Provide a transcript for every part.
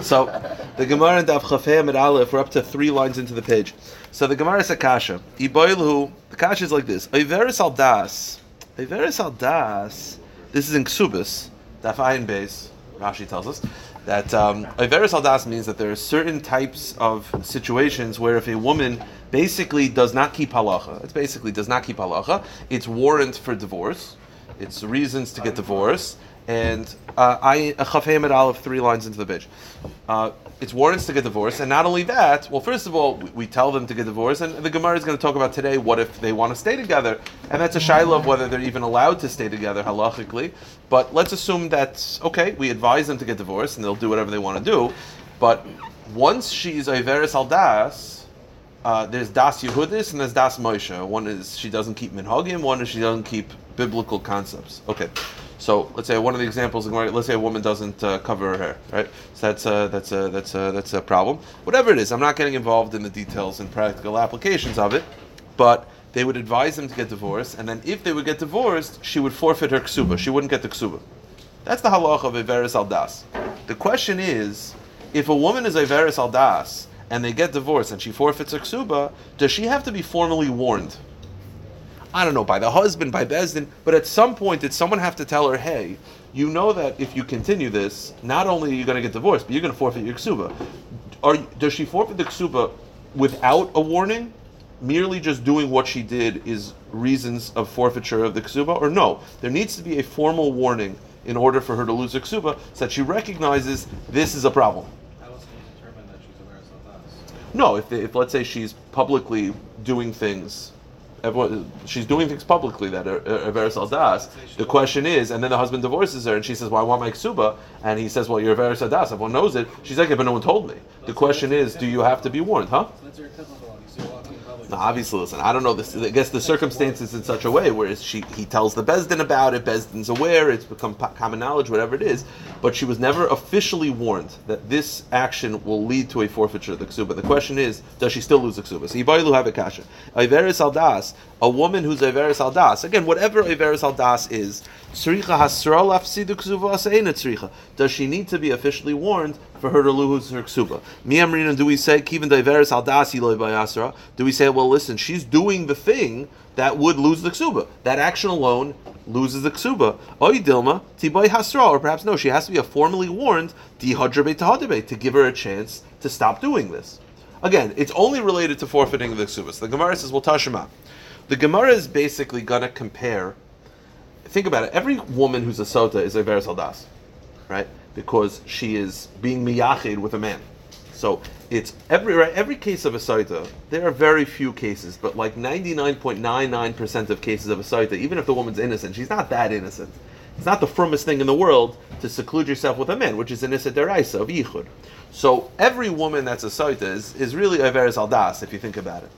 So the Gemara in Daf Chafei at Aleph, we're up to three lines into the page. So the Gemara is a kasha. Iboilhu, the kasha is like this. Oiveris al das. Oiveris al das. This is in Ksubis, Daf Ayin Beis. Rashi tells us that um, al das means that there are certain types of situations where if a woman basically does not keep halacha, it's basically does not keep halacha, it's warrant for divorce. It's reasons to get divorced and uh, I at Aleph three lines into the page. Uh, it's warrants to get divorced, and not only that. Well, first of all, we, we tell them to get divorced, and the Gemara is going to talk about today. What if they want to stay together? And that's a shiloh of whether they're even allowed to stay together halachically. But let's assume that okay, we advise them to get divorced, and they'll do whatever they want to do. But once she's Iveris al das, uh, there's das Yehudis and there's das Moshe. One is she doesn't keep minhagim, one is she doesn't keep biblical concepts. Okay. So let's say one of the examples, let's say a woman doesn't uh, cover her hair, right? So that's a, that's a, that's a, that's a problem. Whatever it is, I'm not getting involved in the details and practical applications of it, but they would advise them to get divorced, and then if they would get divorced, she would forfeit her ksuba. She wouldn't get the ksuba. That's the halach of Iveris al das. The question is, if a woman is Iveris al das and they get divorced and she forfeits her ksuba, does she have to be formally warned? I don't know, by the husband, by Bezdin, but at some point did someone have to tell her, hey, you know that if you continue this, not only are you going to get divorced, but you're going to forfeit your ksuba. Are, does she forfeit the ksuba without a warning? Merely just doing what she did is reasons of forfeiture of the ksuba, or no? There needs to be a formal warning in order for her to lose her ksuba, so that she recognizes this is a problem. No, if, if let's say she's publicly doing things everyone, she's doing things publicly that are, Averis al das. The question is, and then the husband divorces her, and she says, "Well, I want my ksuba," and he says, "Well, you're Averis das. Everyone knows it." She's like, "Yeah, but no one told me." The question is, do you have to be warned, huh? Now, obviously, listen, I don't know this. I guess the circumstances in such a way where she he tells the Bezdin about it, Bezdin's aware, it's become common knowledge, whatever it is, but she was never officially warned that this action will lead to a forfeiture of the ksuba. The question is, does she still lose the ksuba? So Ibailu have a kasha. Iveris aldas, a woman who's Iveris aldas. Again, whatever Iveris aldas is, does she need to be officially warned for her to lose her ksuba? Do we say kivan diveris aldasi loy Do we say, well, listen, she's doing the thing that would lose the ksuba. That action alone loses the ksuba. Oy dilma hasra, or perhaps no, she has to be formally warned to give her a chance to stop doing this. Again, it's only related to forfeiting the ksuba. So the Gemara says, well, tashima. The Gemara is basically going to compare think about it. Every woman who's a sota is a veres aldas, right? Because she is being miyachid with a man. So it's every right, every case of a sota. There are very few cases, but like ninety nine point nine nine percent of cases of a sota, even if the woman's innocent, she's not that innocent. It's not the firmest thing in the world to seclude yourself with a man, which is an issa deraisa of yichud. So every woman that's a sota is, is really a veres aldas, if you think about it.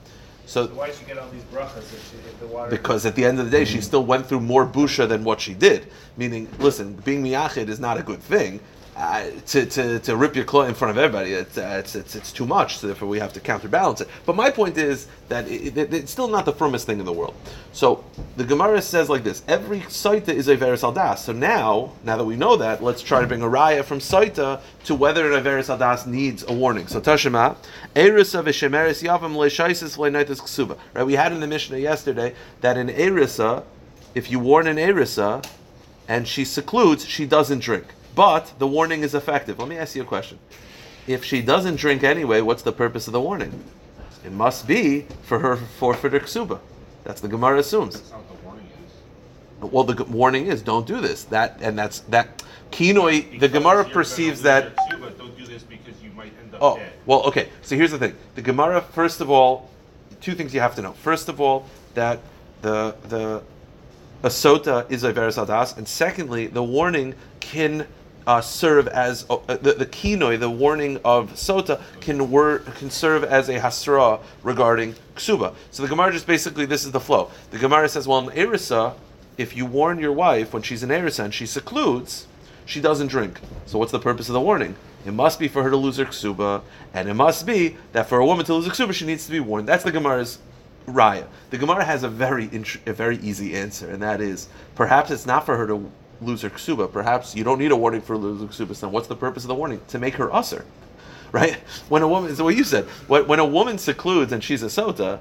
So, why did she get all these brachas if, she, if the water? Because at the end of the day, she mm-hmm. still went through more busha than what she did. Meaning, listen, being miyachid is not a good thing to, to, to rip your cloth in front of everybody, it's, uh, it's, it's, it's, too much, so therefore we have to counterbalance it. But my point is that it, it, it's still not the firmest thing in the world. So the Gemara says like this every Saita is a Veris Aldas. So now, now that we know that, let's try to bring a raya from Saita to whether a Veris Aldas needs a warning. So Tashima, Erisa v'shemeris yavam le'shaisis v'le'naitis ksuba. Right, we had in the Mishnah yesterday that in Erisa, if you warn an Erisa and she secludes, she doesn't drink but the warning is effective. Let me ask you a question. If she doesn't drink anyway, what's the purpose of the warning? It must be for her forfeit her ksuba. That's the Gemara assumes. That's not the warning is. well, the warning is don't do this. That and that's that. Kinoi, the Gemara perceives that. oh, well, okay. So here's the thing. The Gemara, first of all, two things you have to know. First of all, that the the a sota is a veris adas, and secondly, the warning can uh, serve as uh, the, the kinoi, the warning of sota, can wor- can serve as a hasra regarding ksuba. So the Gemara just basically this is the flow. The Gemara says, well, in erisa, if you warn your wife when she's in erisa and she secludes, she doesn't drink. So what's the purpose of the warning? It must be for her to lose her ksuba, and it must be that for a woman to lose her ksuba, she needs to be warned. That's the Gemara's raya. The Gemara has a very int- a very easy answer, and that is perhaps it's not for her to lose her ksuba. Perhaps you don't need a warning for losing ksuba. Then what's the purpose of the warning? To make her usher, right? When a woman, is what you said. When, when a woman secludes and she's a sota,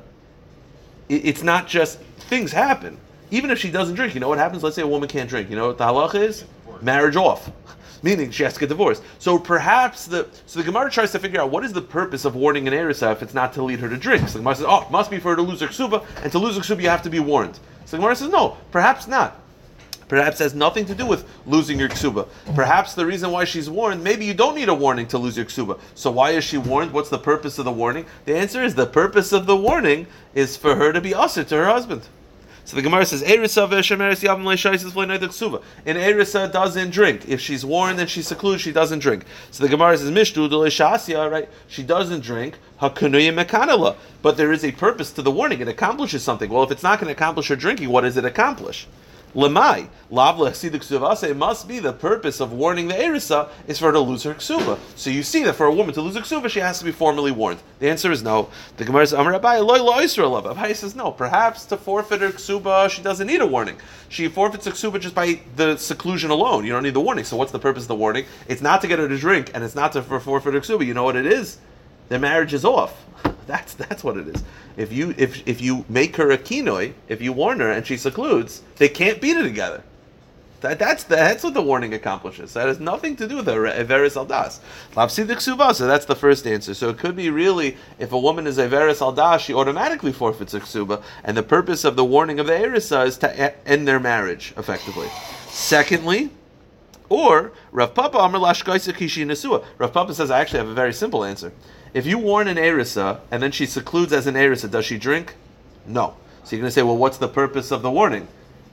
it's not just things happen. Even if she doesn't drink, you know what happens? Let's say a woman can't drink. You know what the halacha is? Marriage off. Meaning she has to get divorced. So perhaps the so the Gemara tries to figure out what is the purpose of warning an erisa if it's not to lead her to drink. So the Gemara says, oh, it must be for her to lose her ksuba, and to lose her ksuba you have to be warned. So the Gemara says, no, perhaps not. Perhaps it has nothing to do with losing your ksuba. Perhaps the reason why she's warned, maybe you don't need a warning to lose your ksuba. So why is she warned? What's the purpose of the warning? The answer is the purpose of the warning is for her to be usher to her husband. So the Gemara says. And Erisa doesn't drink. If she's warned and she's secluded, she doesn't drink. So the Gemara says, Mishdu d'leishasya, right? She doesn't drink. But there is a purpose to the warning. It accomplishes something. Well, if it's not going to accomplish her drinking, what does it accomplish? Lemai, lavla ksuvasa, it must be the purpose of warning the Erisa is for her to lose her ksuba. So you see that for a woman to lose her ksuba, she has to be formally warned. The answer is no. The Gemara says, Amar loy lo Yisrael Abai says, no, perhaps to forfeit her ksuba, she doesn't need a warning. She forfeits her ksuba just by the seclusion alone. You don't need the warning. So what's the purpose of the warning? It's not to get her to drink, and it's not to forfeit her ksuba. You know what it is? Their marriage is off. That's that's what it is. If you if if you make her a kinoi, if you warn her and she secludes, they can't be together. That, that's the, that's what the warning accomplishes. That has nothing to do with Everis Aldas. Lapsidik so that's the first answer. So it could be really, if a woman is Everis Aldas, she automatically forfeits a Ksuba, and the purpose of the warning of the Erisa is to end their marriage, effectively. Secondly, or Rav Papa Amr Lashkaisa Kishi Nesua. Rav Papa says, I actually have a very simple answer. If you warn an Erisa and then she secludes as an Erisa, does she drink? No. So you're going to say, well, what's the purpose of the warning?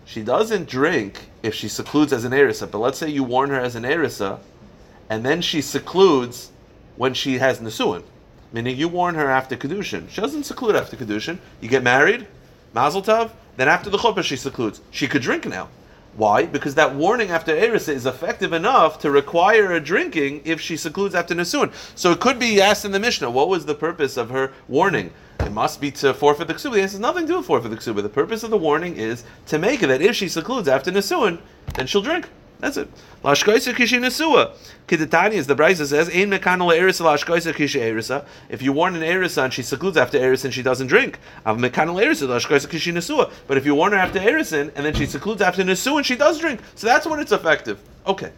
She doesn't drink if she secludes as an Erisa, but let's say you warn her as an Erisa and then she secludes when she has Nesuin. Meaning you warn her after Kedushin. She doesn't seclude after Kedushin. You get married, Mazel Tov, then after the Chuppah she secludes. She could drink now. Why? Because that warning after Erisa is effective enough to require a drinking if she secludes after Nesuin. So it could be asked in the Mishnah, what was the purpose of her warning? It must be to forfeit the ksuba. Answer has nothing to do with forfeit the ksuba. The purpose of the warning is to make it that if she secludes after Nesuin, then she'll drink. That's it. Lashkoisa kishi nesua. Kiditani, as the Brisa says, Ein mekanal erisa lashkoisa kishi erisa. If you warn an erisa and she secludes after erisa and she doesn't drink, av mekanal erisa lashkoisa kishi nesua. But if you warn her after erisin and then she secludes after nesu and she does drink, so that's when it's effective. Okay.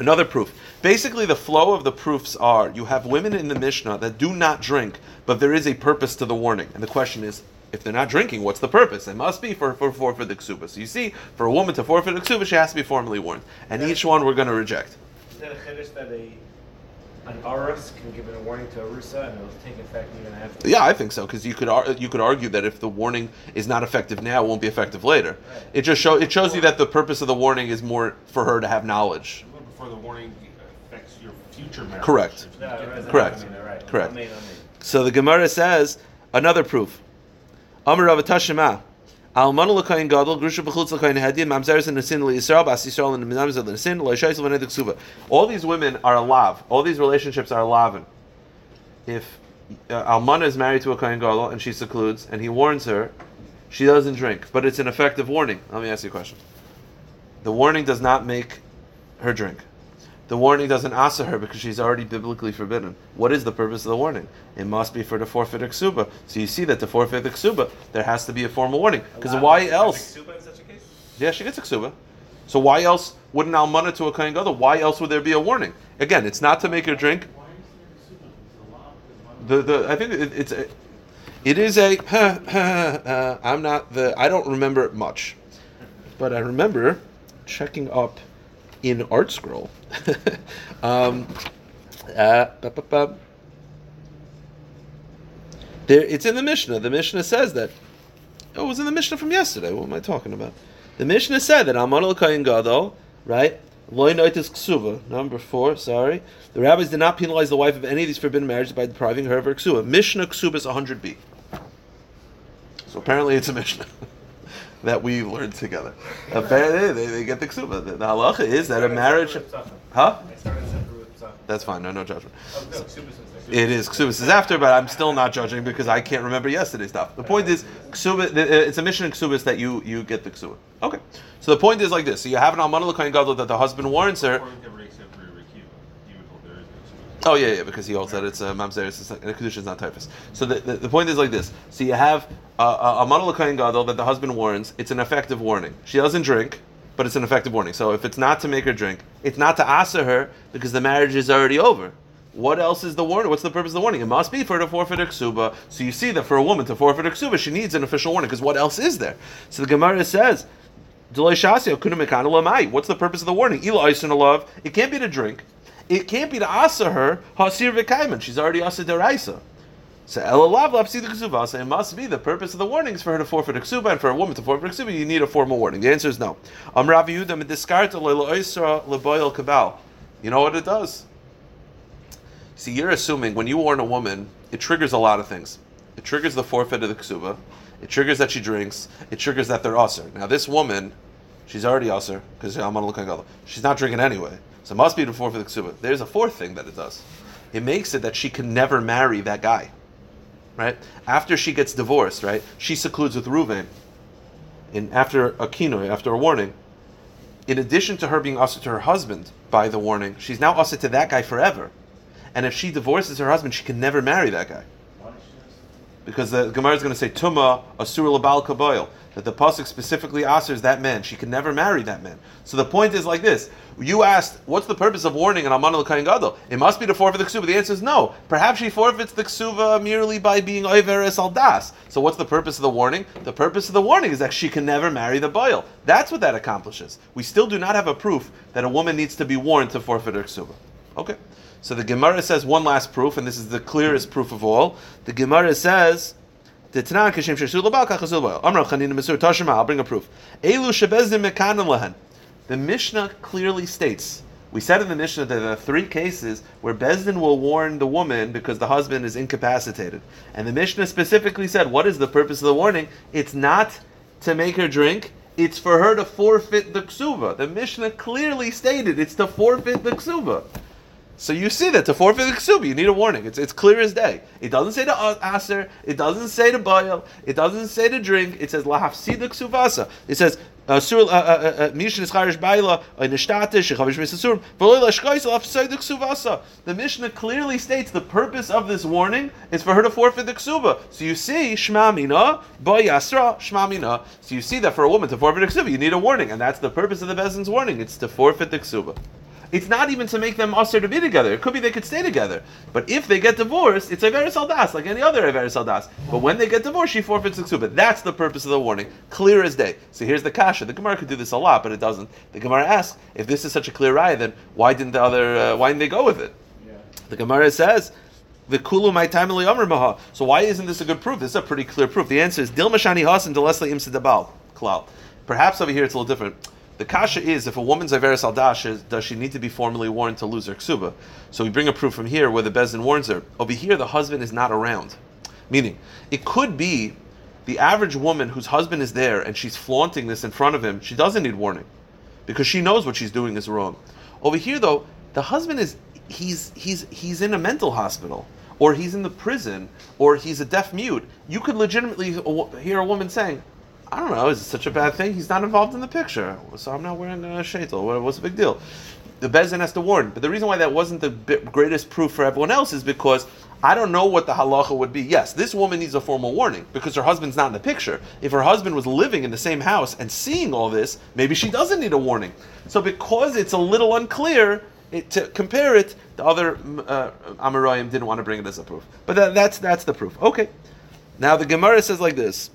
Another proof. Basically, the flow of the proofs are you have women in the Mishnah that do not drink, but there is a purpose to the warning. And the question is, if they're not drinking, what's the purpose? It must be for, for forfeit the ksuba. So you see, for a woman to forfeit the ksuba, she has to be formally warned. And each one we're going to reject. Is that a chiddush that a, an aris can give a warning to a rusa and it'll take effect even after? Yeah, I think so because you could ar- you could argue that if the warning is not effective now, it won't be effective later. Right. It just show it shows you that the purpose of the warning is more for her to have knowledge. Before the warning affects your future marriage. Correct. If you No, get- right, Correct. I mean, right. Correct. Amen, amen. So the Gemara says another proof. Amar Rav Tashima. Almanu l'kayin gadol, grusha b'chutz l'kayin mamzeres and nesin bas Yisrael and. All these women are a lav. All these relationships are lavin. If uh, Almana is married to a kayin gadol and she secludes, and he warns her, she doesn't drink, but it's an effective warning. Let me ask you a question. The warning does not make her drink. The warning doesn't answer her because she's already biblically forbidden. What is the purpose of the warning? It must be for the forfeit of ksuba. So you see that to forfeit the ksuba, there has to be a formal warning. Because why else? In such a case? Yeah, she gets a ksuba. So why else wouldn't almana to a kain gadol? Why else would there be a warning? Again, it's not to make her drink. The the I think it, it's a, it is a. uh, I'm not the. I don't remember it much, but I remember checking up in Art Scroll. um, uh. There, it's in the Mishnah. The Mishnah says that. Oh, it was in the Mishnah from yesterday. What am I talking about? The Mishnah said that Amon al Gadol, right? Loy noitis ksuva. Number four, sorry. The rabbis did not penalize the wife of any of these forbidden marriages by depriving her of her ksuva. Mishnah ksuba is 100b. So apparently it's a Mishnah that we learned together. Apparently they, they get the ksuba. The, the halacha is that a marriage. Huh? I started separate with So, That's fine. No, no judgment. oh, no, Ksubis. It is Ksubis is after, but I'm still not judging because I can't remember yesterday's stuff. The point is, Ksubis, uh, it's a mission in Ksubis that you you get the Ksubis. Okay. So the point is like this. So you have an Almanah L'Kohen Gadol that the husband warns her. According to Rabbi except for Rabbi Akiva, he would hold there is no Ksubas. Oh yeah, yeah, because he holds uh, that it's a mamzer, it's not, and a kedusha is not typhus. So the, the, the point is like this: so you have a, a, a manal kohen gadol that the husband warns. It's an effective warning. She doesn't drink, but it's an effective warning. So if it's not to make her drink, it's not to asa her because the marriage is already over. What else is the warning? What's the purpose of the warning? It must be for her to forfeit her ksuba. So you see that for a woman to forfeit her ksuba, she needs an official warning because what else is there? So the Gemara says. What's the purpose of the warning? It can't be to drink. It can't be to asa her hasir v'kaiman. She's already asa deraisa. So elalav lapsi the ksuba. So it must be the purpose of the warning is for her to forfeit a ksuba, and for a woman to forfeit a ksuba, you need a formal warning. The answer is no. Am Rav Yehuda midiskarta leila oisra leboil kabal. You know what it does? See, you're assuming when you warn a woman, it triggers a lot of things. It triggers the forfeit of the ksuba. It triggers that she drinks. It triggers that they're usher. Now this woman, she's already usher because I'm on looking She's not drinking anyway, so it must be the forfeit of the ksuba. There's a fourth thing that it does. It makes it that she can never marry that guy. Right after she gets divorced, right? She secludes with Ruvain. And after a kinoi, after a warning, in addition to her being usher to her husband by the warning, she's now usher to that guy forever. And if she divorces her husband, she can never marry that guy. Why did she just- Because the Gemara is going to say Tuma Asur Labal Kaboil. That the Pasuk specifically answers that man. She can never marry that man. So the point is like this. You asked, what's the purpose of warning an Aman Kain Gadol? It must be to forfeit the Ksuba. The answer is no. Perhaps she forfeits the Ksuba merely by being Oiveres Aldas. So what's the purpose of the warning? The purpose of the warning is that she can never marry the Boil. That's what that accomplishes. We still do not have a proof that a woman needs to be warned to forfeit her Ksuba. Okay. So the Gemara says one last proof, and this is the clearest proof of all. The Gemara says, "The kachasul boil." Amrav Chanina Mesur Tashima. I'll bring a proof. The Mishnah clearly states. We said in the Mishnah that there are three cases where Bezdin will warn the woman because the husband is incapacitated. And the Mishnah specifically said, what is the purpose of the warning? It's not to make her drink, it's for her to forfeit the ksuba. The Mishnah clearly stated it's to forfeit the ksuba. So you see that to forfeit the ksuba, you need a warning. It's, it's clear as day. It doesn't say to uh, aser. It doesn't say to boil. It doesn't say to drink. It says lahafsi the ksuvasa. It says uh, sur mishin is charish baila nishtatish shechavish misasurim v'loy lashkois the ksuvasa. The Mishnah clearly states the purpose of this warning is for her to forfeit the ksuba. So you see shma mina boy yasra shma mina. So you see that for a woman to forfeit the ksuba, you need a warning, and that's the purpose of the Bezin's warning. It's to forfeit the ksuba. It's not even to make them usher to be together. It could be they could stay together. But if they get divorced, it's a very saldas, like any other very saldas. But when they get divorced, she forfeits the ksuba. That's the purpose of the warning. Clear as day. So here's the kasha. The Gemara could do this a lot, but it doesn't. The Gemara asks, if this is such a clear eye, then why didn't the other, uh, why didn't they go with it? Yeah. The Gemara says, "V'kulu my time maha." So why isn't this a good proof? This is a pretty clear proof. The answer is Dil Mashani Hasan Delesla Imsa Dabal Klal. Perhaps over here it's a little different. The kasha is if a woman's Iveris Aldash, does she need to be formally warned to lose her ksuba? So we bring a proof from here where the Bezdin warns her. Over here, the husband is not around. Meaning, it could be the average woman whose husband is there and she's flaunting this in front of him, she doesn't need warning because she knows what she's doing is wrong. Over here, though, the husband is he's he's he's in a mental hospital, or he's in the prison, or he's a deaf mute. You could legitimately hear a woman saying, "I don't know, is it such a bad thing? He's not involved in the picture, so I'm not wearing a shaitel. What, what's the big deal?" The bezin has to warn. But the reason why that wasn't the greatest proof for everyone else is because I don't know what the halacha would be. Yes, this woman needs a formal warning because her husband's not in the picture. If her husband was living in the same house and seeing all this, maybe she doesn't need a warning. So because it's a little unclear, it, to compare it, the other uh, Amoraim didn't want to bring it as a proof. But that, that's that's the proof. Okay. Now the Gemara says like this: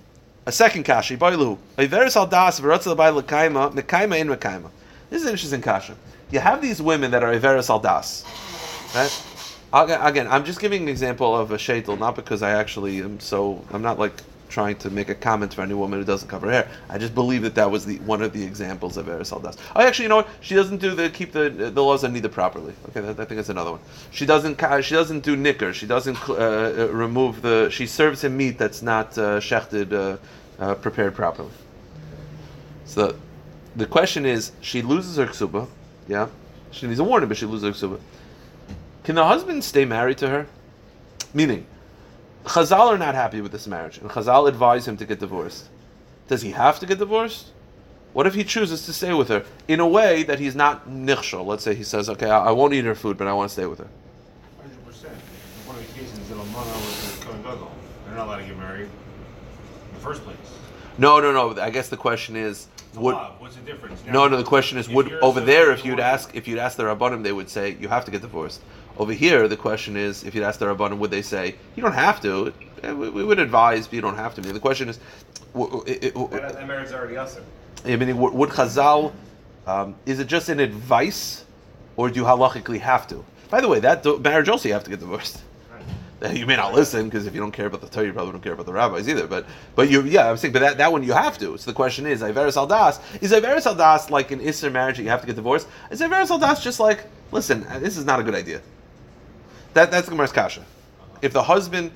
a second kashi, boilu, iveris al das v'ratzal by lekaima, in. This is an interesting kasha. You have these women that are iveris al das, right? Again, I'm just giving an example of a shaitel, not because I actually am so. I'm not like trying to make a comment for any woman who doesn't cover her hair. I just believe that that was the one of the examples of Eris das. Oh, actually, you know what? She doesn't do the keep the the laws on neither properly. Okay, that, I think that's another one. She doesn't she doesn't do nicker. She doesn't uh, uh, remove the. She serves him meat that's not uh, shechted, uh, uh, prepared properly. So, the question is, she loses her ksuba, yeah. She needs a warning, but she loses her ksuba. Can the husband stay married to her? Meaning, Chazal are not happy with this marriage, and Chazal advise him to get divorced. Does he have to get divorced? What if he chooses to stay with her in a way that he's not nichshol? Let's say he says, "Okay, I, I won't eat her food, but I want to stay with her." Hundred percent. One of the cases that Almana was a Kohen Gadol. They're not allowed to get married in the first place. No, no, no. I guess the question is, would. What's the difference? no, no. The question is, would over there if you'd ask if you'd ask the rabbanim, they would say you have to get divorced. Over here, the question is, if you'd ask the rabbanim, would they say you don't have to? Eh, We, we would advise, but you don't have to. Mean, the question is, it- it- That, that marriage is already usher. I mean, would, Chazal, um, is it just an advice, or do you halachically have to? By the way, that marriage also you have to get divorced. You may not listen because if you don't care about the Torah, you probably don't care about the rabbis either. But but you yeah, I'm saying, but that, that one you have to. So the question is, Iveris Aldas is Iveris Aldas like an Isser marriage that you have to get divorced? Is Iveris Aldas just like listen, this is not a good idea? That that's the Gemara's kasha. If the husband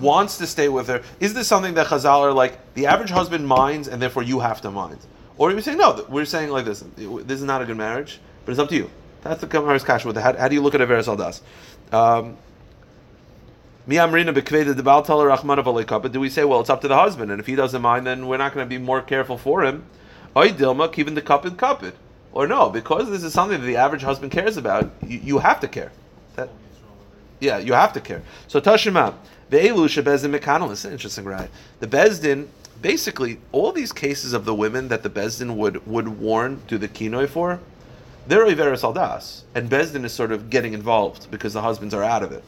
wants to stay with her, is this something that Chazal are like the average husband minds and therefore you have to mind? Or are you saying no? We're saying like this. This is not a good marriage, but it's up to you. That's the Gemara's kasha. With how, how do you look at Iveris Aldas? Um. Do we say, well, it's up to the husband, and if he doesn't mind, then we're not going to be more careful for him? Dilma keeping the cup and cup or no? Because this is something that the average husband cares about. You, you have to care. Yeah, you have to care. So Tashima, ve'elu shebezin mekanal. This is an interesting right. The bezdin, basically, all these cases of the women that the bezdin would would warn to the kinoi for, they're iveris aldas, and bezdin is sort of getting involved because the husbands are out of it.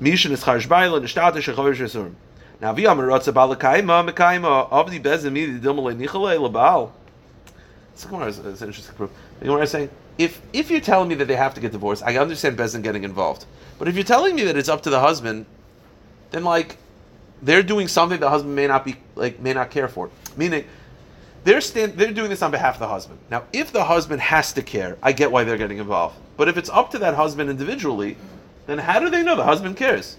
Mishin is charsh baila nishtata shechover shesurim. Now vi amar rotza bala kaima mekaima avdi bezin mi dilmale nichale lebal. It's Gemara an interesting proof. The Gemara is saying if if you're telling me that they have to get divorced, I understand bezin getting involved. But if you're telling me that it's up to the husband, then like they're doing something the husband may not be like may not care for. Meaning they're stand, they're doing this on behalf of the husband. Now, if the husband has to care, I get why they're getting involved. But if it's up to that husband individually, then how do they know the husband cares?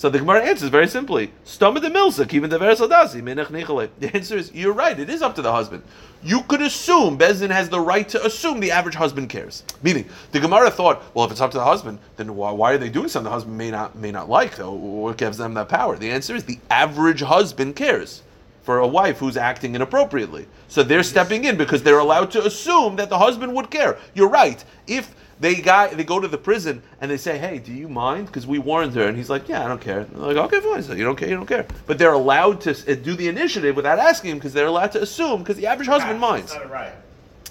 So the Gemara answers very simply: "Stama the milsa, even the versadazi menach nichale." The answer is you're right. It is up to the husband. You could assume Bezdin has the right to assume the average husband cares. Meaning, the Gemara thought, well, if it's up to the husband, then why, why are they doing something the husband may not may not like? Though, what gives them that power? The answer is the average husband cares for a wife who's acting inappropriately. So they're stepping in because they're allowed to assume that the husband would care. You're right. If they guy they go to the prison and they say, "Hey, do you mind?" Because we warned her, and he's like, "Yeah, I don't care." They're like, "Okay, fine." So you don't care, you don't care. But they're allowed to do the initiative without asking him because they're allowed to assume because the average husband minds. It's not a.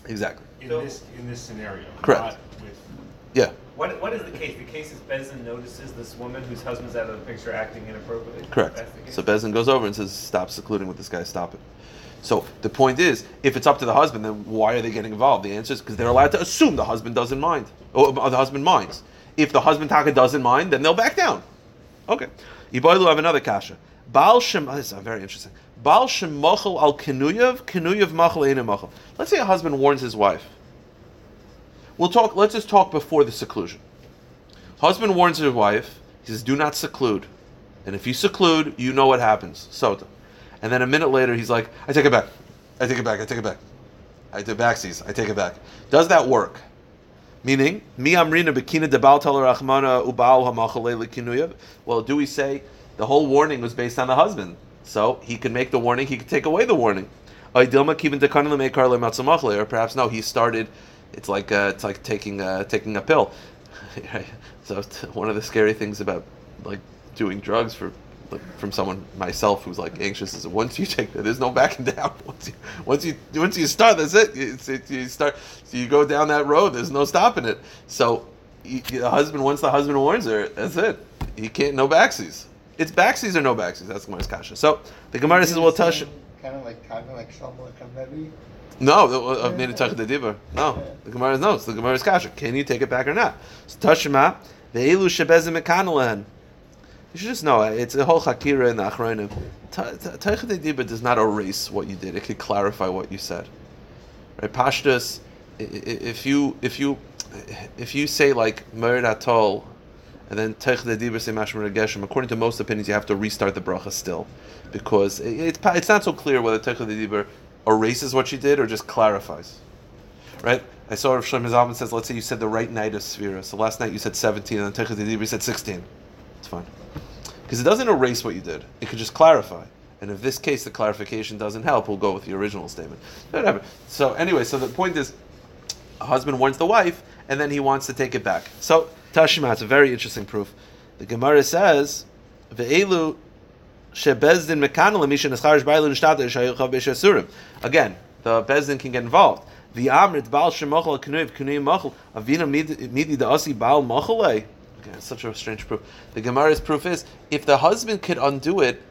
Exactly. in So- this in this scenario. Correct. Not with Yeah. What, what is the case? The case is Bezin notices this woman whose husband's out of the picture acting inappropriately? Correct. That's the case? So Bezin goes over and says, "Stop secluding with this guy. Stop it." So the point is, if it's up to the husband, then why are they getting involved? The answer is because they're allowed to assume the husband doesn't mind, or the husband minds. If the husband taka doesn't mind, then they'll back down. Okay. Iboilu have another kasha. Baal shem. oh, This is very interesting. Baal shem mochel al kenuyev kenuyev machel eina. Let's say a husband warns his wife. We'll talk. Let's just talk before the seclusion. Husband warns his wife. He says, "Do not seclude." And if you seclude, you know what happens. Sota. And then a minute later, he's like, I take it back. I take it back. I take it back. I take backsies. I take it back. Does that work? Meaning. Well, do we say the whole warning was based on the husband? So he can make the warning, he can take away the warning. Or perhaps no, he started. It's like uh, it's like taking uh, taking a pill. so one of the scary things about like doing drugs for from someone myself who's like anxious is once you take there's no backing down once you once you once you start that's it, it's, it you start so you go down that road there's no stopping it so you, the husband once the husband warns her that's it he can't no backsies it's backsies or no backsies that's the Gemara's kasha so the Gemara says well Tash Kind of like, kind of like no, the- uh, of Nina Tach the Diva. No, the Gemara is no. It's the Gemara's kasha. Can you take it back or not? So Tashima, the Elu Shebezim Mekanalen. You should just know it's a whole Hakira in the Achronim. The Diva does not erase what you did. It could clarify what you said. Right? Pashtus, if you if you if you say like Merid Atol, and then the Diba say Mashmar Geshem, according to most opinions, you have to restart the bracha still, because it's it's not so clear whether the Diba erases what she did or just clarifies. right? I saw Rav Shlomo says, let's say you said the right night of Sphira. So last night you said 17, and then Techas you said 16. Fine. Because it doesn't erase what you did. It could just clarify. And in this case, the clarification doesn't help. We'll go with the original statement. Whatever. So anyway, so the point is, a husband warns the wife, and then he wants to take it back. So Tashima, it's a very interesting proof. The Gemara says, "Ve'elu shebezdin mekanel mishin bailun shtater shayochav b'shasurim." Again, the bezdin can get involved. The amrit baal shemochel knuiv knuiv mochel avina midi da asi baal mochelei. Such a strange proof. The Gemara's proof is if the husband could undo it,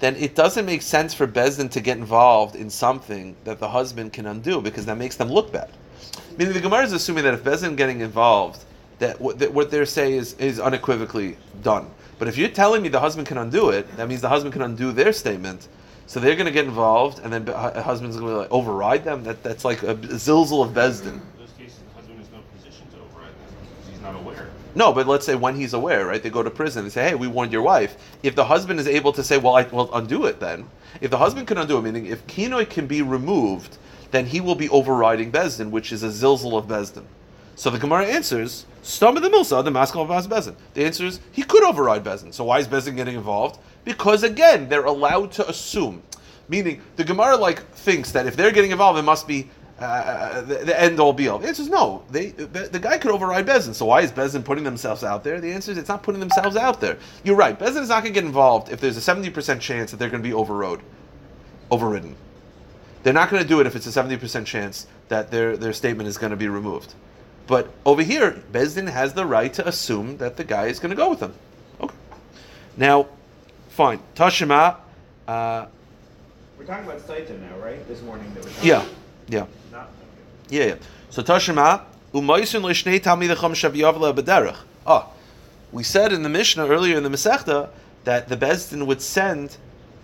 then it doesn't make sense for Bezdin to get involved in something that the husband can undo because that makes them look bad. Meaning the Gemara is assuming that if Bezdin getting involved, that what, that what they're saying is, is unequivocally done. But if you're telling me the husband can undo it, that means the husband can undo their statement. So they're going to get involved, and then a husband's going to like override them. That that's like a zilzal of Bezdin. In those cases, the husband has no position to override them because he's not aware. No, but let's say when he's aware, right? They go to prison and say, "Hey, we warned your wife." If the husband is able to say, "Well, I will undo it," then if the husband can undo it, meaning if kinoi can be removed, then he will be overriding Bezdin, which is a zilzal of Bezdin. So the Gemara answers, "Stam of the milsa, the maskal of Bezdin." The answer is he could override Bezdin. So why is Bezdin getting involved? Because again, they're allowed to assume. Meaning, the Gemara like thinks that if they're getting involved, it must be uh, the, the, end all be all. The answer is no. They, the, the, guy could override Bezin. So why is Bezin putting themselves out there? The answer is it's not putting themselves out there. You're right. Bezin is not going to get involved if there's a 70% chance that they're going to be overrode, overridden. They're not going to do it if it's a 70% chance that their, their statement is going to be removed. But over here, Bezdin has the right to assume that the guy is going to go with them. Okay. Now, fine. Tashima. Uh, We're talking about Saita now, right? This morning that we're talking yeah. Yeah. Yeah, yeah. So Tashima, umaysun l'shnei talmidacham shaviyavla b'derech. Ah, we said in the Mishnah earlier in the Masechta that the Bezdin would send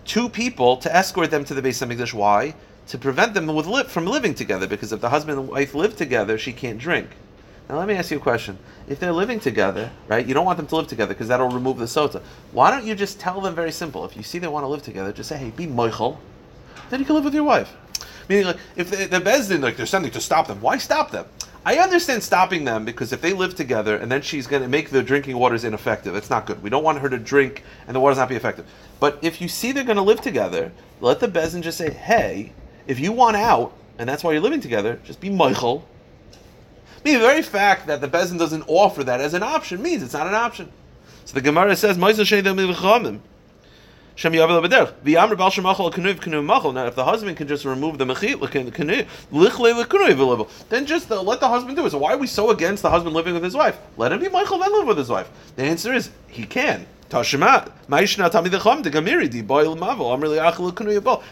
two people to escort them to the Beis Hamikdash. Why? To prevent them li- from living together, because if the husband and wife live together, she can't drink. Now let me ask you a question. If they're living together, right, you don't want them to live together because that'll remove the sota. Why don't you just tell them very simple? If you see they want to live together, just say, hey, be moichel. Then you can live with your wife. Meaning, like, if the, the Bezdin, like, they're sending to stop them, why stop them? I understand stopping them because if they live together and then she's going to make the drinking waters ineffective, it's not good. We don't want her to drink and the waters not be effective. But if you see they're going to live together, let the Bezdin just say, hey, if you want out, and that's why you're living together, just be Michael. I mean, the very fact that the Bezin doesn't offer that as an option means it's not an option. So the Gemara says, Shem Yavel B'derech. V'yamr Bal Shemachol Kanuv Kanuv Machol. Now, if the husband can just remove the Mechit Lichle Kanuv then just uh, let the husband do it. So why are we so against the husband living with his wife? Let him be Michael, then live with his wife. The answer is he can. The the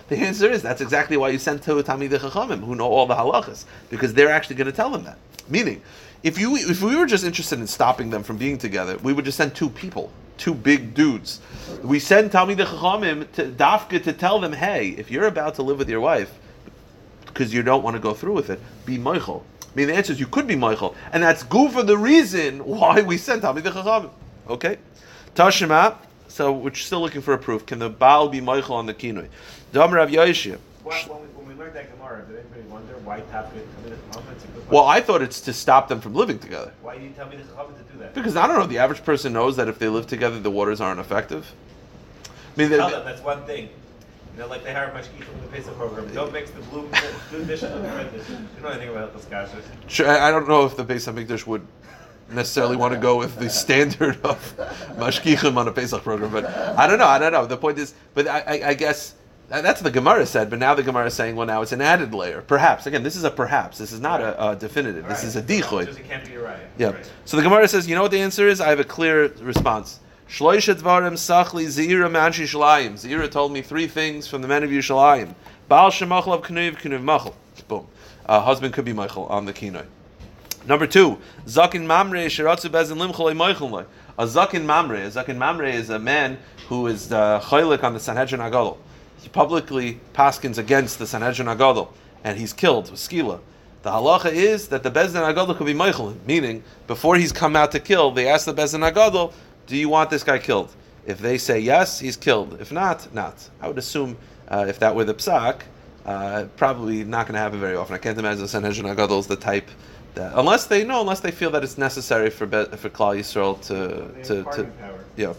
The answer is that's exactly why you sent to Tami Dechachamim, who know all the halachas, because they're actually going to tell them that. Meaning, if you if we were just interested in stopping them from being together, we would just send two people two big dudes. We send Talmid Chachamim to Dafka to tell them, hey, if you're about to live with your wife, because you don't want to go through with it, be Michael. I mean, the answer is you could be Michael, and that's goo for the reason why we sent Talmid Chachamim. Okay, Tashima. So we're still looking for a proof. Can the Baal be Michael on the Kinoi? Dam Rav. When, when we learned that Gemara, did anybody wonder why Tafka Talmid Chachamim? It's a good Well. I thought it's to stop them from living together. Why do you tell me the Chachamim to do that? Because I don't know, the average person knows that if they live together, the waters aren't effective. I mean, Tell them that's one thing. You know, like they hire Mashkita from the Pesach program. Don't mix the blue, blue dishes with the red dishes. You know anything about this kasha. Sure, I I don't know if the Beis Hamikdash would necessarily want to go with the standard of mashkichim on a Pesach program, but I don't know. I don't know. The point is, but I, I, I guess that- that's what the Gemara said. But now the Gemara is saying, well, now it's an added layer. Perhaps again, this is a perhaps. This is not a, a definitive. This is a dechoy. Just it can't be right. Yeah. Right. So the Gemara says, you know what the answer is? I have a clear response. Shloisha dvarim sachli zira manshi shalayim. Zira told me three things from the men of Yerushalayim. Baal shemachal of knuv knuv machal. Boom. A husband could be Michael on the kinoi. Number two, zakin mamre shiratzu bezin limchalei moicheloi. A zakin mamre, a zakin mamre is a man who is the chaylik on the Sanhedrin Agadol. He publicly paskins against the Sanhedrin Agadol, and he's killed with skila. The halacha is that the Bezdin Agadol could be Meichelim, meaning before he's come out to kill, they ask the Bezdin Agadol, "Do you want this guy killed?" If they say yes, he's killed. If not, not. I would assume uh, if that were the psak, Uh, probably not going to happen very often. I can't imagine the Sanhedrin Agadol is the type that, unless they know, unless they feel that it's necessary for Be- for Klal Yisrael to to, to yeah.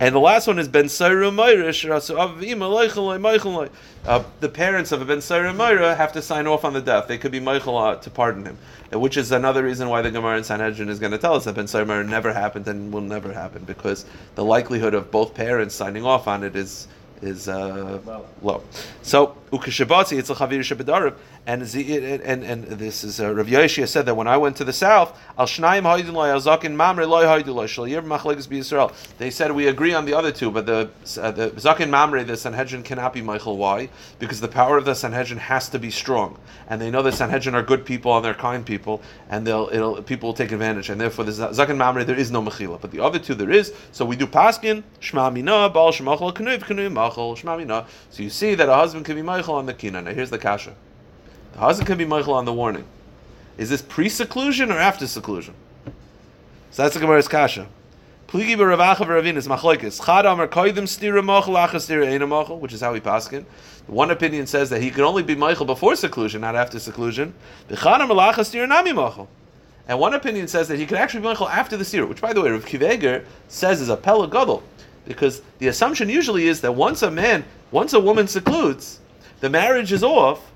And the last one is Ben Saira Moirish, Rasu Avim, Aleichaloi, Meichaloi. Uh, The parents of a Ben Saira Moira have to sign off on the death. They could be Meichel uh, to pardon him, which is another reason why the Gemara in Sanhedrin is going to tell us that Ben Saira Moira never happened and will never happen because the likelihood of both parents signing off on it is is uh, low. So ukeshabatzi it's a chavir shebedarib, and and and this is uh, Rav Yoshia said that when I went to the south, al shnayim haydin loy al zakin mamre. They said we agree on the other two, but the uh, the zakin mamre the Sanhedrin cannot be Michael. Why? Because the power of the Sanhedrin has to be strong, and they know the Sanhedrin are good people and they're kind people, and they'll people will take advantage, and therefore the zakin mamre there is no mechila, but the other two there is. So we do paskin shma mina bal shemachal knuiv knuiv machal shma mina. So you see that a husband can be Michael on the kina. Now here's the kasha. The husband can be Michael on the warning. Is this pre-seclusion or after seclusion? So that's the Gemara's kasha. Pligi b'ravacha v'ravin is machlokes. Chad amar koidim stira machal achas stira machal, which is how we paskin. One opinion says that he can only be Michael before seclusion, not after seclusion. B'chad amar lachas nami machal. And one opinion says that he can actually be Michael after the stira, which by the way, Rav Akiva Eiger says is a pella gadol. Because the assumption usually is that once a man, once a woman secludes, the marriage is off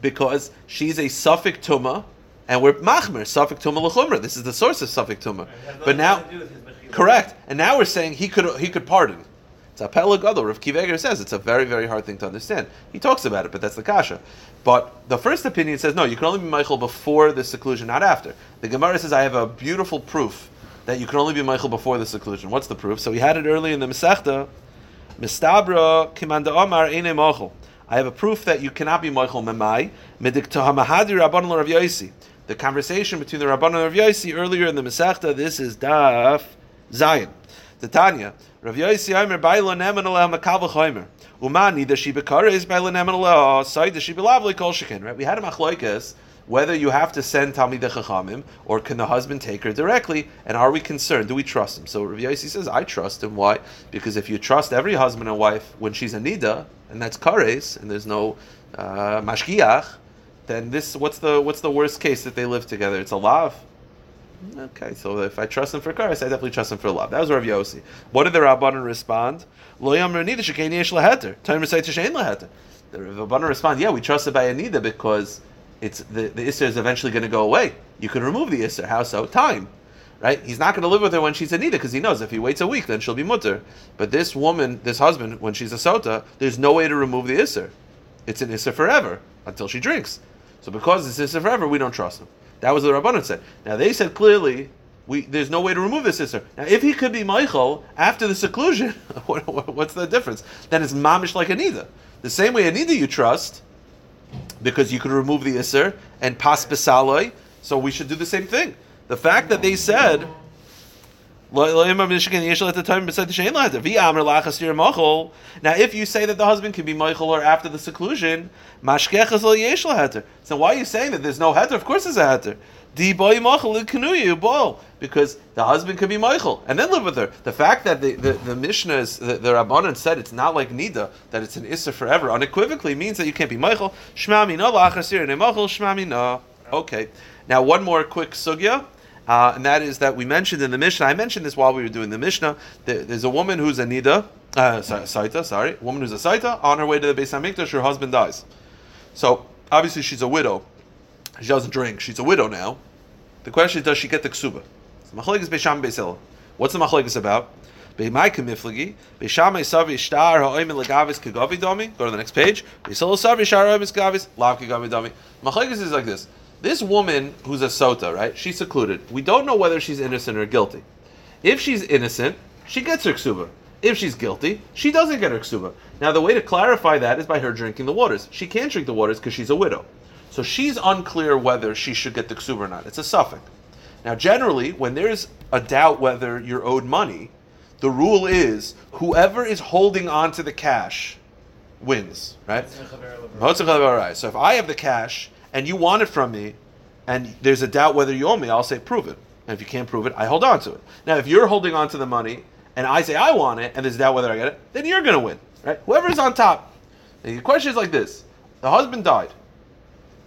because she's a suffix tuma, and we're machmer suffix tuma lechumra. This is the source of suffix tuma. But now, to do with his mechila. correct. And now we're saying he could he could pardon. It's a pella gadol. Rav Akiva Eiger says it's a very very hard thing to understand. He talks about it, but that's the kasha. But the first opinion says no, you can only be Michael before the seclusion, not after. The Gemara says I have a beautiful proof that you can only be Michael before the seclusion. What's the proof? So we had it early in the Masechta. Mistabra kimanda omar ene mochel. I have a proof that you cannot be mochel memai Rav Yosi. The conversation between the rabban and Rav Yosi earlier in the Masechta. This is daf Zion. The Tanya Rav Yosi Omer Baila Neman Aleh Makal V'Chomer. Umani the Shiba Kares Baila Neman Aleh Side the Shiba Lavli Kol Shekin. Right? We had a machlokes whether you have to send Talmidei Chachamim or can the husband take her directly, and are we concerned? Do we trust him? So Rav Yossi says, I trust him. Why? Because if you trust every husband and wife when she's a nida, and that's kares, and there's no uh, mashkiach, then this what's the what's the worst case that they live together? It's a lav. Okay, so if I trust him for kares, I definitely trust him for love. That was Rav Yossi. What did the Rabbanan respond? Lo yamar nida shekei yesh laheter. Time recite shein laheter. The Rabbanan respond, yeah, we trust it by a nida because it's the, the Isser is eventually going to go away. You can remove the Isser. How so? Time. Right? He's not going to live with her when she's a Nida because he knows if he waits a week, then she'll be mutter. But this woman, this husband, when she's a Sota, there's no way to remove the Isser. It's an Isser forever until she drinks. So because it's Isser forever, we don't trust him. That was the Rabbanan said. Now they said clearly, we, there's no way to remove this Isser. Now if he could be Michael after the seclusion, what, what- what's the difference? Then it's mamish like a Nida. The same way a Nida you trust, because you could remove the Isser and pas besaloi, so we should do the same thing. The fact that they said, now if you say that the husband can be Michael or after the seclusion, so why are you saying that there's no heter? Of course there's a heter. Because the husband could be Michael and then live with her. The fact that the, the, the Mishnah is, the, the Rabbanan said it's not like Nida, that it's an Issa forever, unequivocally means that you can't be Michael. Okay. Now one more quick sugya. Uh, and that is that we mentioned in the Mishnah. I mentioned this while we were doing the Mishnah. There, there's a woman who's a nida, uh, sa- saita, sorry, woman who's a saita on her way to the Beis Hamikdash. Her husband dies, so obviously she's a widow. She doesn't drink. She's a widow now. The question is, does she get the ksuba? What's the machlekes about? Domi. Go to the next page. Domi. Machlekes is like this. This woman who's a sota, right? She's secluded. We don't know whether she's innocent or guilty. If she's innocent, she gets her ksuba. If she's guilty, she doesn't get her ksuba. Now, the way to clarify that is by her drinking the waters. She can't drink the waters because she's a widow. So she's unclear whether she should get the ksuba or not. It's a suffix. Now, generally, when there's a doubt whether you're owed money, the rule is whoever is holding on to the cash wins, right? So if I have the cash and you want it from me, and there's a doubt whether you owe me, I'll say prove it. And if you can't prove it, I hold on to it. Now, if you're holding on to the money and I say I want it, and there's doubt whether I get it, then you're going to win, right? Whoever's on top. The question is like this: The husband died.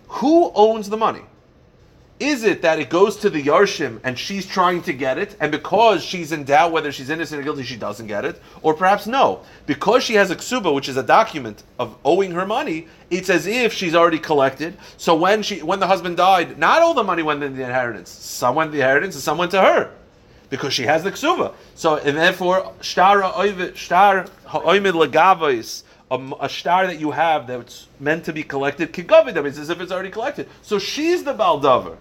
Who owns the money? Is it that it goes to the Yarshim and she's trying to get it, and because she's in doubt whether she's innocent or guilty, she doesn't get it? Or perhaps no. Because she has a ksuba, which is a document of owing her money, it's as if she's already collected. So when she when the husband died, not all the money went in the inheritance. Some went the inheritance and some went to her. Because she has the ksuba. So and therefore shtar oiv- shtar ha'oimid legavos, a, a star that you have that's meant to be collected, kigavidim, it's as if it's already collected. So she's the baldover.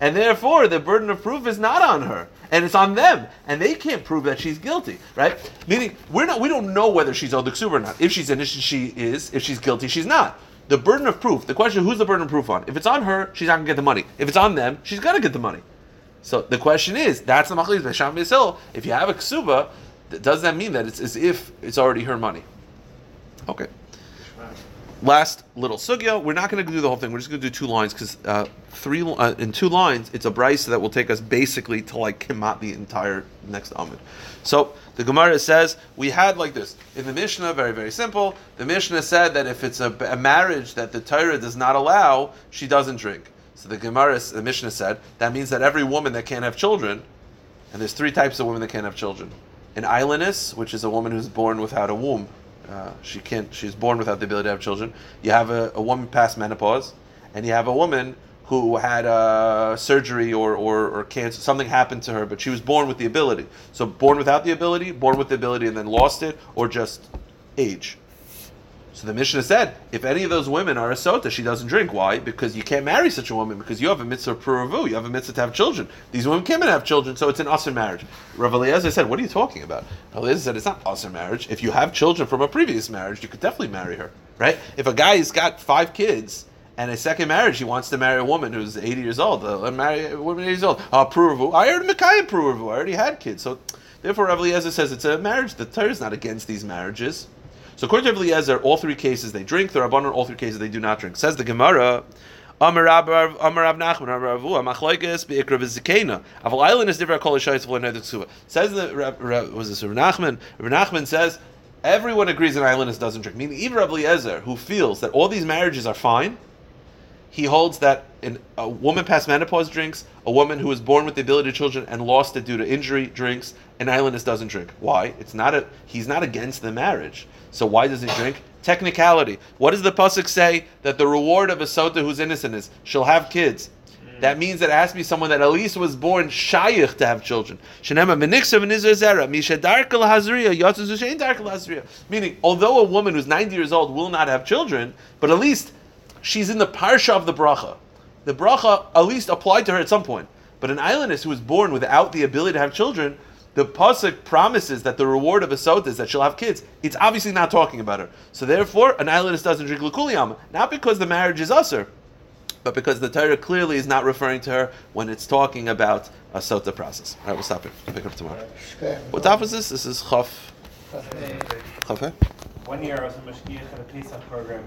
And therefore, the burden of proof is not on her, and it's on them, and they can't prove that she's guilty, right? Meaning, we're not, we don't know whether she's owed the or not. If she's innocent, she is. If she's guilty, she's not. The burden of proof. The question: Who's the burden of proof on? If it's on her, she's not gonna get the money. If it's on them, she's gonna get the money. So the question is, that's the machlis b'sham v'yisil. If you have a ksuba, does that mean that it's as if it's already her money? Okay. Last little sugya. We're not going to do the whole thing. We're just going to do two lines because uh, three uh, in two lines, it's a brisa that will take us basically to like kemat the entire next amud. So the Gemara says we had like this in the Mishnah. Very very simple. The Mishnah said that if it's a, a marriage that the Torah does not allow, she doesn't drink. So the Gemara, the Mishnah said that means that every woman that can't have children, and there's three types of women that can't have children. An aylonis, which is a woman who's born without a womb. Uh, she can't. She's born without the ability to have children. You have a, a woman past menopause, and you have a woman who had uh, surgery or, or, or cancer. Something happened to her, but she was born with the ability. So born without the ability, born with the ability, and then lost it, or just age. So the Mishnah said, if any of those women are a sota, she doesn't drink. Why? Because you can't marry such a woman because you have a mitzvah puravu, you have a mitzvah to have children. These women can't have children, so it's an usher marriage. Rav Eliezer said, what are you talking about? Eliezer said, it's not usher marriage. If you have children from a previous marriage, you could definitely marry her, right? If a guy's got five kids and a second marriage, he wants to marry a woman who's 80 years old, uh, marry a woman 80 years old. Uh, puravu, I already Mekayim puravu, I already had kids. So therefore, Rav Eliezer says it's a marriage. The Torah is not against these marriages. So according to Eliezer, all three cases they drink. The Rabbanon, all three cases they do not drink. Says the Gemara. Amar Rab Nachman Amar Rav Ua Machloikes Beikra V'Zikena Aval Island is different Kol Shayis V'Lo Neder Ksuva. Says the was this Rav Nachman? Rav Nachman says everyone agrees an aylonis doesn't drink. Meaning even Rabbi Eliezer, who feels that all these marriages are fine, he holds that in, a woman past menopause drinks, a woman who was born with the ability to children and lost it due to injury drinks, an aylonis doesn't drink. Why? It's not a he's not against the marriage. So why does he drink? Technicality. What does the pasuk say that the reward of a sota who's innocent is? She'll have kids. That means that it has to be someone that at least was born shayich to have children. Meaning, although a woman who's 90 years old will not have children, but at least she's in the parsha of the bracha. The bracha at least applied to her at some point. But an aylonis who was born without the ability to have children, the pasuk promises that the reward of a sota is that she'll have kids. It's obviously not talking about her. So therefore, an aylonis doesn't drink lukuliyam, not because the marriage is usher, but because the Torah clearly is not referring to her when it's talking about a sota process. All right, we'll stop here. We'll pick up tomorrow. What top is this? This is chaf. Chaf. One year I was a mashgiach at a Pesach program